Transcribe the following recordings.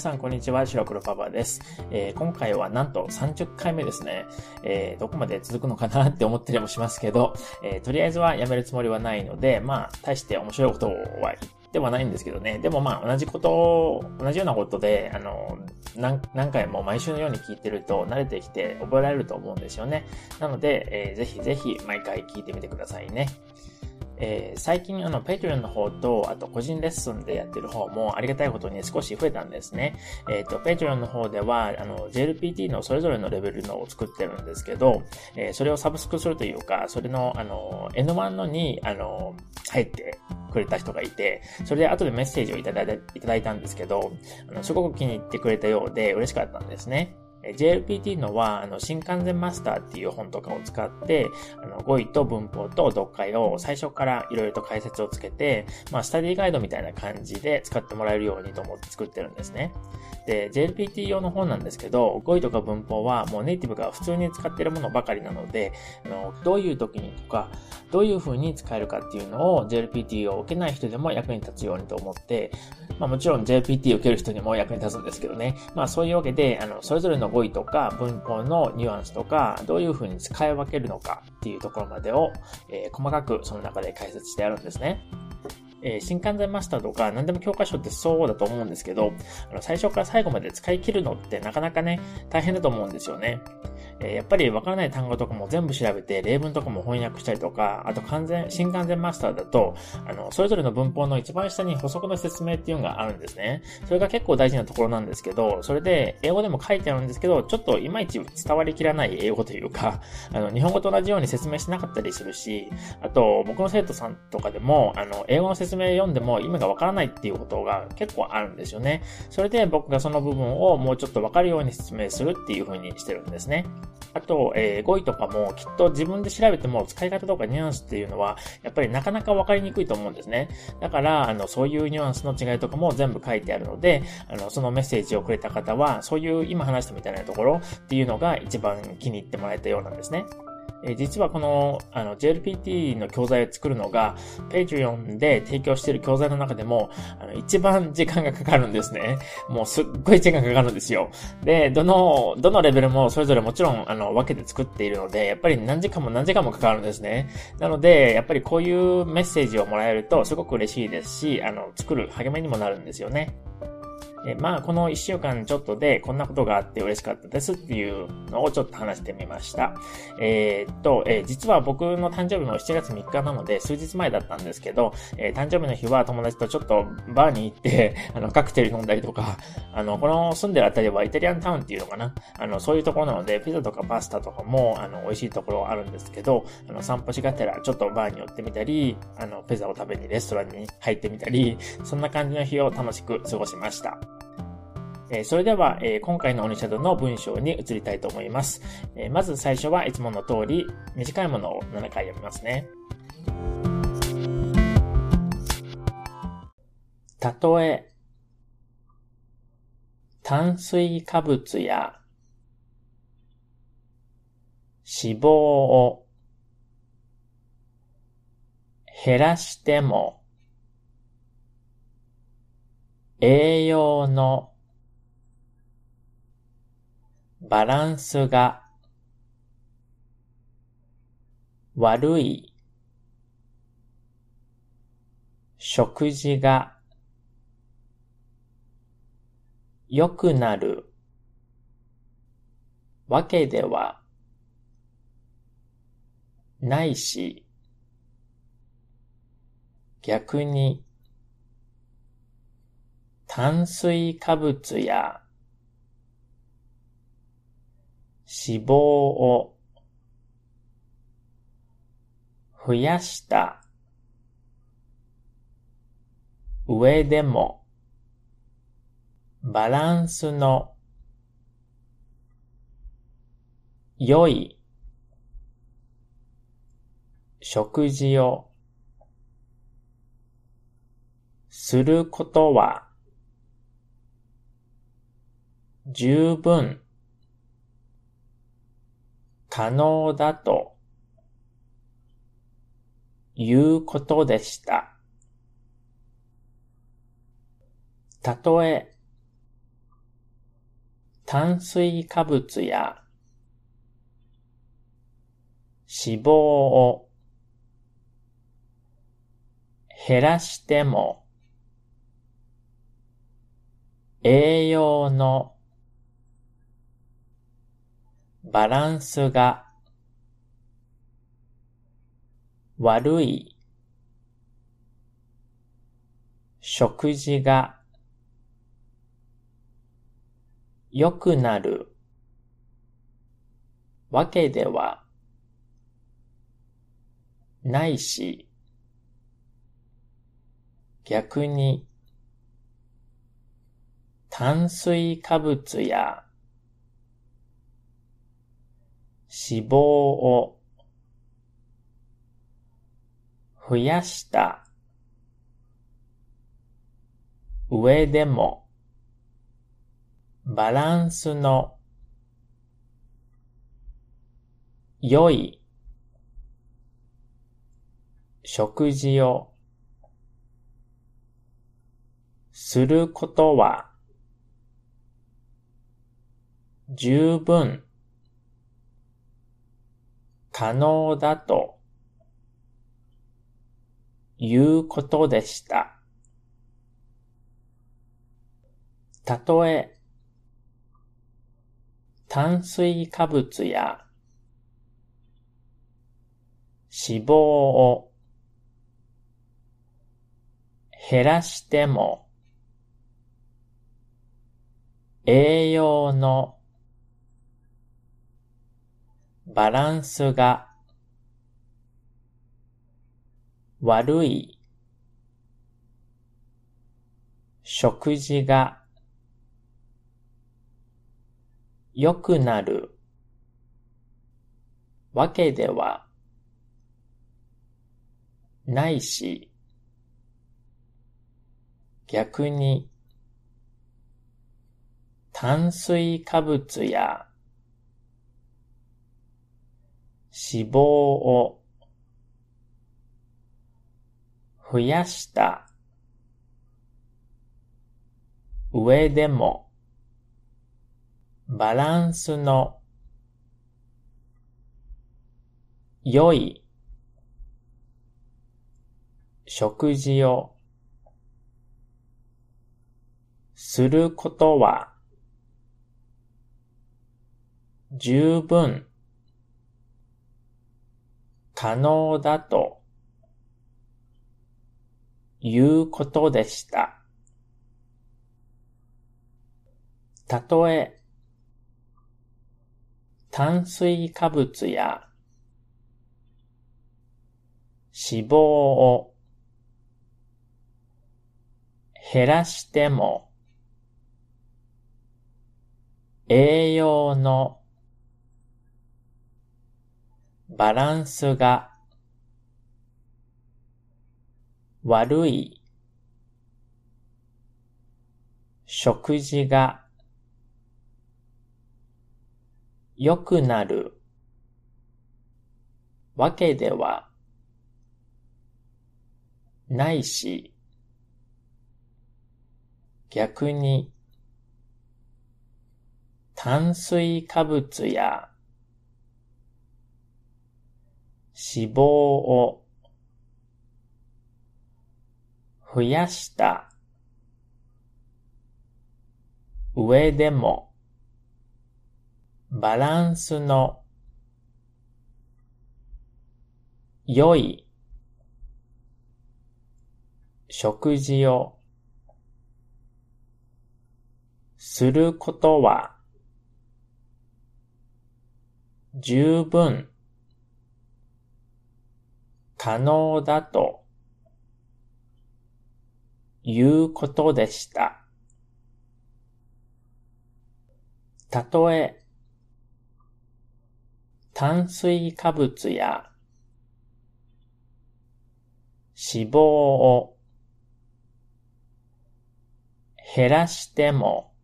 さん、こんにちは。白黒パパです。えー、今回はなんと30回目ですね。えー、どこまで続くのかなって思ったりもしますけど、えー、とりあえずはやめるつもりはないので、まあ、大して面白いことは言ってはないんですけどね。でもまあ、同じこと、同じようなことで、あの、何何回も毎週のように聞いてると慣れてきて覚えられると思うんですよね。なので、えー、ぜひぜひ毎回聞いてみてくださいね。えー、最近あの、Patreon の方と、あと個人レッスンでやってる方もありがたいことに少し増えたんですね。えっ、ー、と、Patreon の方では、あの、JLPT のそれぞれのレベルのを作ってるんですけど、えー、それをサブスクするというか、それの、あの、N1 のに、あの、入ってくれた人がいて、それで後でメッセージをいただいたいただいたんですけど、あの、すごく気に入ってくれたようで嬉しかったんですね。JLPT のは、あの、新完全マスターっていう本とかを使って、あの、語彙と文法と読解を最初からいろいろと解説をつけて、まあ、スタディガイドみたいな感じで使ってもらえるようにと思って作ってるんですね。で、JLPT 用の本なんですけど、語彙とか文法はもうネイティブが普通に使ってるものばかりなので、あの、どういう時にとか、どういう風に使えるかっていうのを JLPT を受けない人でも役に立つようにと思って、まあもちろん JLPT を受ける人にも役に立つんですけどね。まあそういうわけで、あの、それぞれの語彙とか文法のニュアンスとか、どういうふうに使い分けるのかっていうところまでを、えー、細かくその中で解説してあるんですね。えー、新完全マスターとか何でも教科書ってそうだと思うんですけど、あの最初から最後まで使い切るのってなかなかね、大変だと思うんですよね。えやっぱりわからない単語とかも全部調べて、例文とかも翻訳したりとか、あと完全、新完全マスターだと、あの、それぞれの文法の一番下に補足の説明っていうのがあるんですね。それが結構大事なところなんですけど、それで、英語でも書いてあるんですけど、ちょっといまいち伝わりきらない英語というか、あの、日本語と同じように説明してなかったりするし、あと、僕の生徒さんとかでも、あの、英語の説明明読んでも意味がわからないっていうことが結構あるんですよね。それで僕がその部分をもうちょっとわかるように説明するっていう風にしてるんですね。あと、えー、語彙とかもきっと自分で調べても使い方とかニュアンスっていうのは、やっぱりなかなかわかりにくいと思うんですね。だから、あの、そういうニュアンスの違いとかも全部書いてあるので、あの、そのメッセージをくれた方は、そういう今話したみたいなところっていうのが一番気に入ってもらえたようなんですね。え実はこの、あの、JLPT の教材を作るのが、Patreon で提供している教材の中でも、あの、一番時間がかかるんですね。もうすっごい時間かかるんですよ。で、どの、どのレベルもそれぞれもちろん、あの、分けて作っているので、やっぱり何時間も何時間もかかるんですね。なので、やっぱりこういうメッセージをもらえるとすごく嬉しいですし、あの、作る励みにもなるんですよね。えまあ、この一週間ちょっとでこんなことがあって嬉しかったですっていうのをちょっと話してみました。えー、っと、えー、実は僕の誕生日の7月3日なので数日前だったんですけど、えー、誕生日の日は友達とちょっとバーに行って あの、カクテル飲んだりとか、あの、この住んでるあたりはイタリアンタウンっていうのかな？あの、そういうところなので、ピザとかパスタとかも、あの、美味しいところあるんですけど、あの、散歩しがてらちょっとバーに寄ってみたり、あの、ピザを食べにレストランに入ってみたり、そんな感じの日を楽しく過ごしました。えそれでは、え今回のオニシャドの文章に移りたいと思います。えまず最初はいつもの通り、短いものを7回読みますね。たとえ、炭水化物や脂肪を減らしても栄養のバランスが悪い食事が良くなるわけではないし、逆に炭水化物や脂肪を増やした。上でもバランスの良い食事をすることは十分可能だということでした。たとえ炭水化物や脂肪を減らしても栄養のバランスが悪い。食事が良くなる。わけではないし、逆に炭水化物や脂肪を増やした。上でもバランスの良い食事をすることは十分可能だということでした。たとえ炭水化物や脂肪を減らしても栄養のバランスが悪い食事が良くなるわけではないし逆に炭水化物や脂肪を増やした上でもバランスの良い食事をすることは十分可能だということでした。たとえ炭水化物や脂肪を減らしても栄養のバランスが悪い食事が良くなるわけではないし逆に炭水化物や脂肪を増やした。上でもバランスの良い食事をすることは十分可能だということでした。たとえ炭水化物や脂肪を減らしても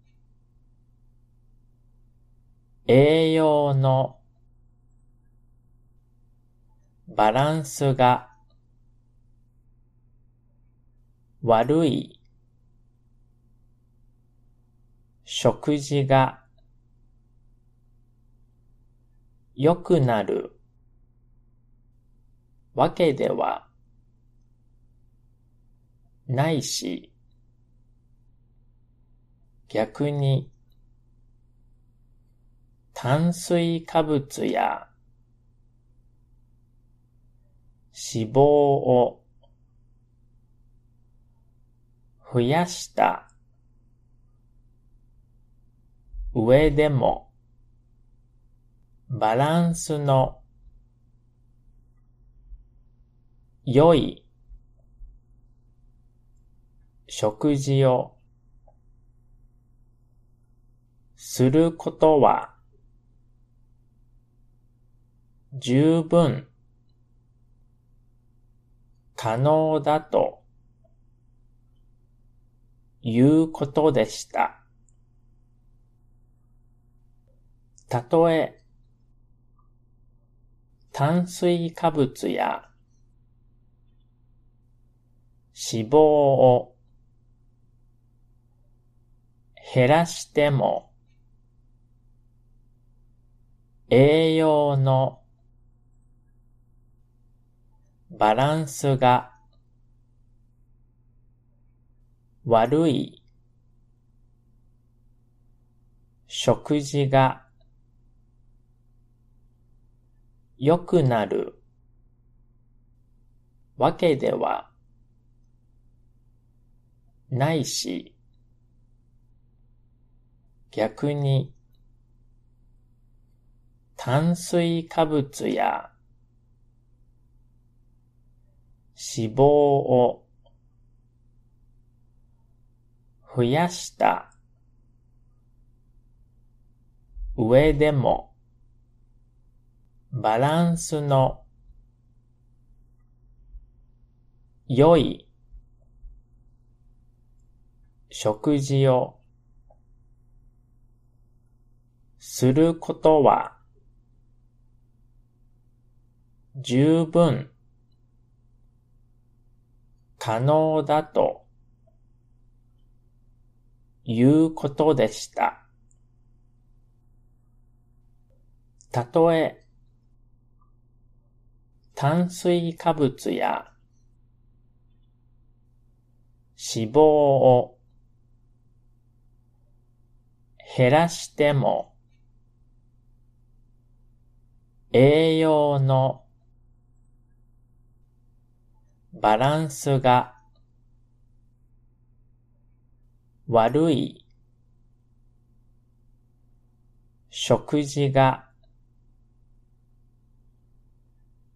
栄養のバランスが悪い食事が良くなるわけではないし、逆に炭水化物や脂肪を増やした。上でもバランスの良い食事をすることは十分可能だということでした。たとえ炭水化物や脂肪を減らしても栄養のバランスが悪い食事が良くなるわけではないし、逆に炭水化物や脂肪を増やした。上でもバランスの良い食事をすることは十分可能だということでした。たとえ炭水化物や脂肪を減らしても栄養のバランスが悪い食事が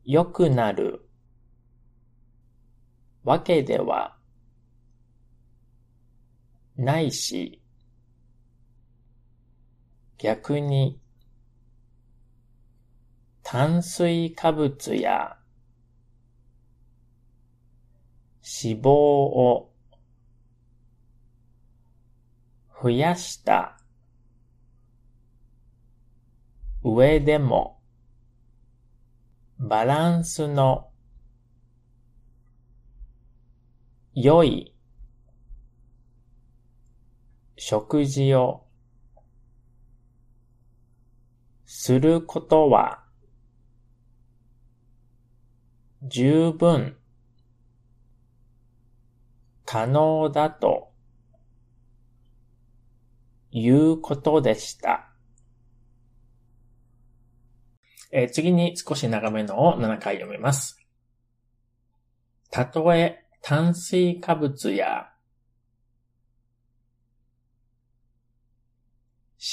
良くなるわけではないし逆に炭水化物や脂肪を増やした上でもバランスの良い食事をすることは十分可能だということでした。えー、次に少し長めのを7回読みます。たとえ炭水化物や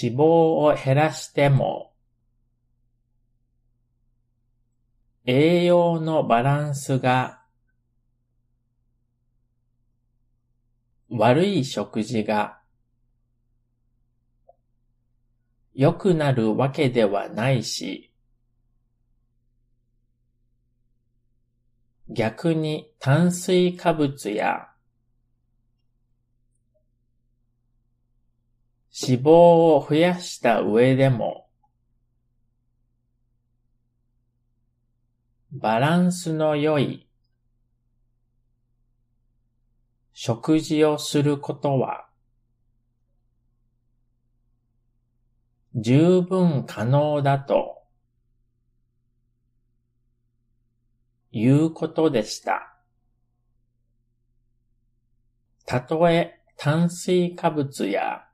脂肪を減らしても栄養のバランスが悪い食事が良くなるわけではないし、逆に炭水化物や脂肪を増やした上でもバランスの良い食事をすることは十分可能だということでした。たとえ炭水化物や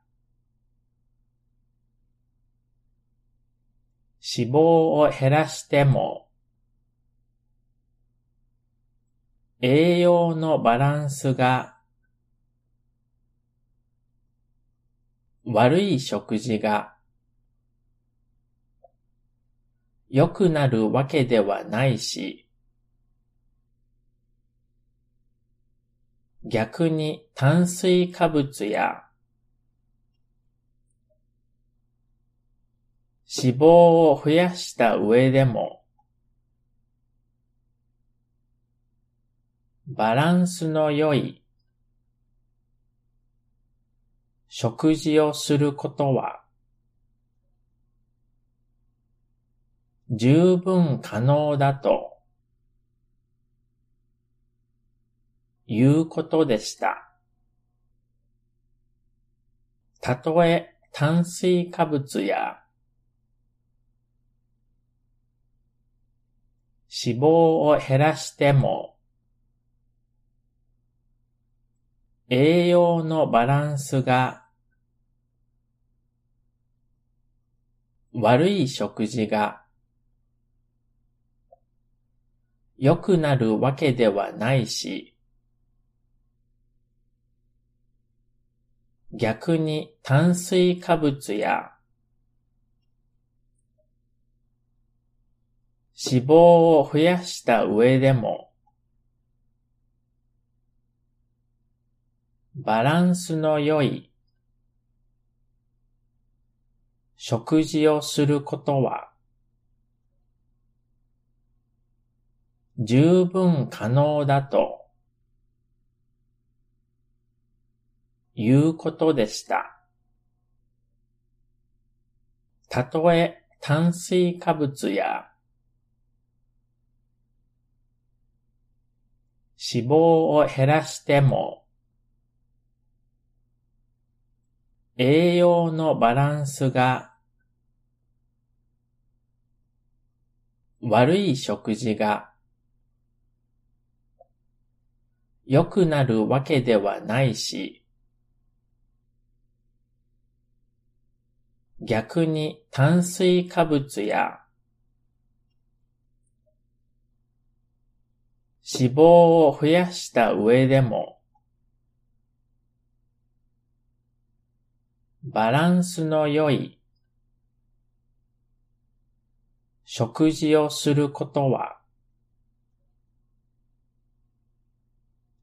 脂肪を減らしても栄養のバランスが悪い食事が良くなるわけではないし、逆に炭水化物や脂肪を増やした上でもバランスの良い食事をすることは十分可能だということでした。たとえ炭水化物や脂肪を減らしても栄養のバランスが悪い食事が良くなるわけではないし、逆に炭水化物や脂肪を増やした上でもバランスの良い食事をすることは十分可能だということでした。たとえ炭水化物や脂肪を減らしても栄養のバランスが悪い食事が良くなるわけではないし、逆に炭水化物や脂肪を増やした上でもバランスの良い食事をすることは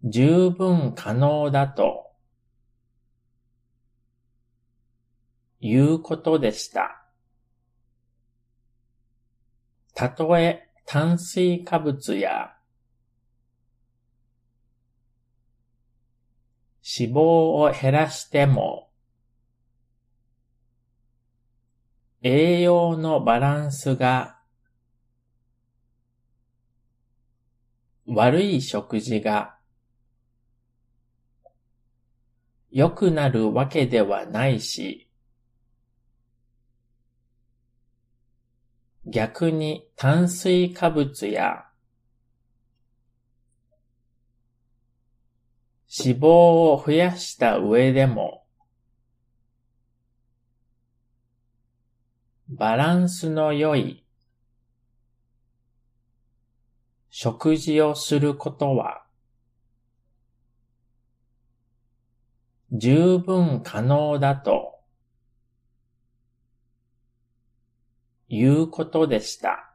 十分可能だということでした。たとえ炭水化物や脂肪を減らしても栄養のバランスが悪い食事が良くなるわけではないし、逆に炭水化物や脂肪を増やした上でもバランスの良い食事をすることは十分可能だということでした。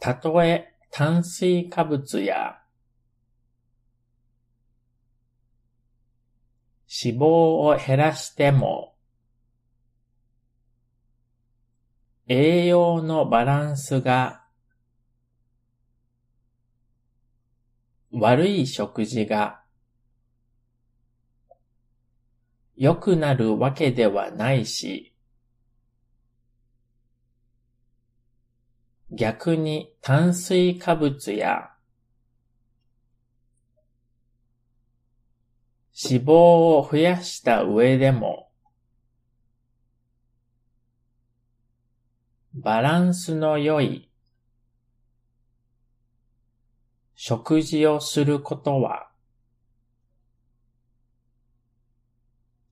たとえ炭水化物や脂肪を減らしても栄養のバランスが悪い食事が良くなるわけではないし、逆に炭水化物や脂肪を増やした上でもバランスの良い食事をすることは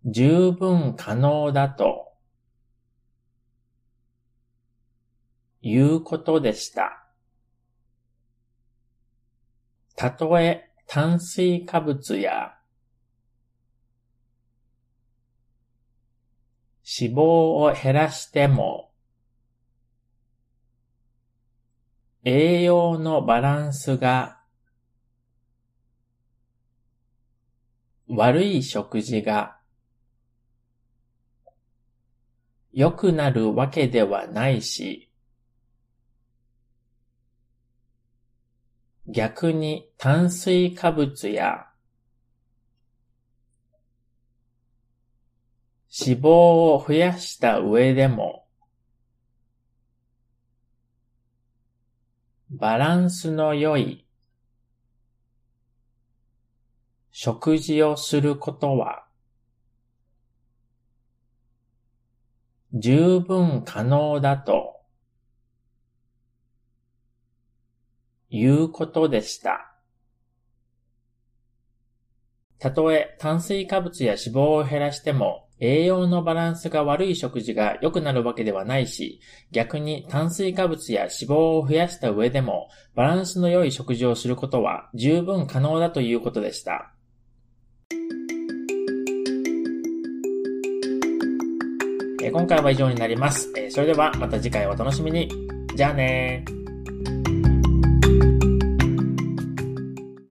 十分可能だということでした。たとえ炭水化物や脂肪を減らしても栄養のバランスが悪い食事が良くなるわけではないし、逆に炭水化物や脂肪を増やした上でもバランスの良い食事をすることは十分可能だということでした。たとえ炭水化物や脂肪を減らしても栄養のバランスが悪い食事が良くなるわけではないし、逆に炭水化物や脂肪を増やした上でも、バランスの良い食事をすることは十分可能だということでした。今回は以上になります。それではまた次回お楽しみに。じゃあねー。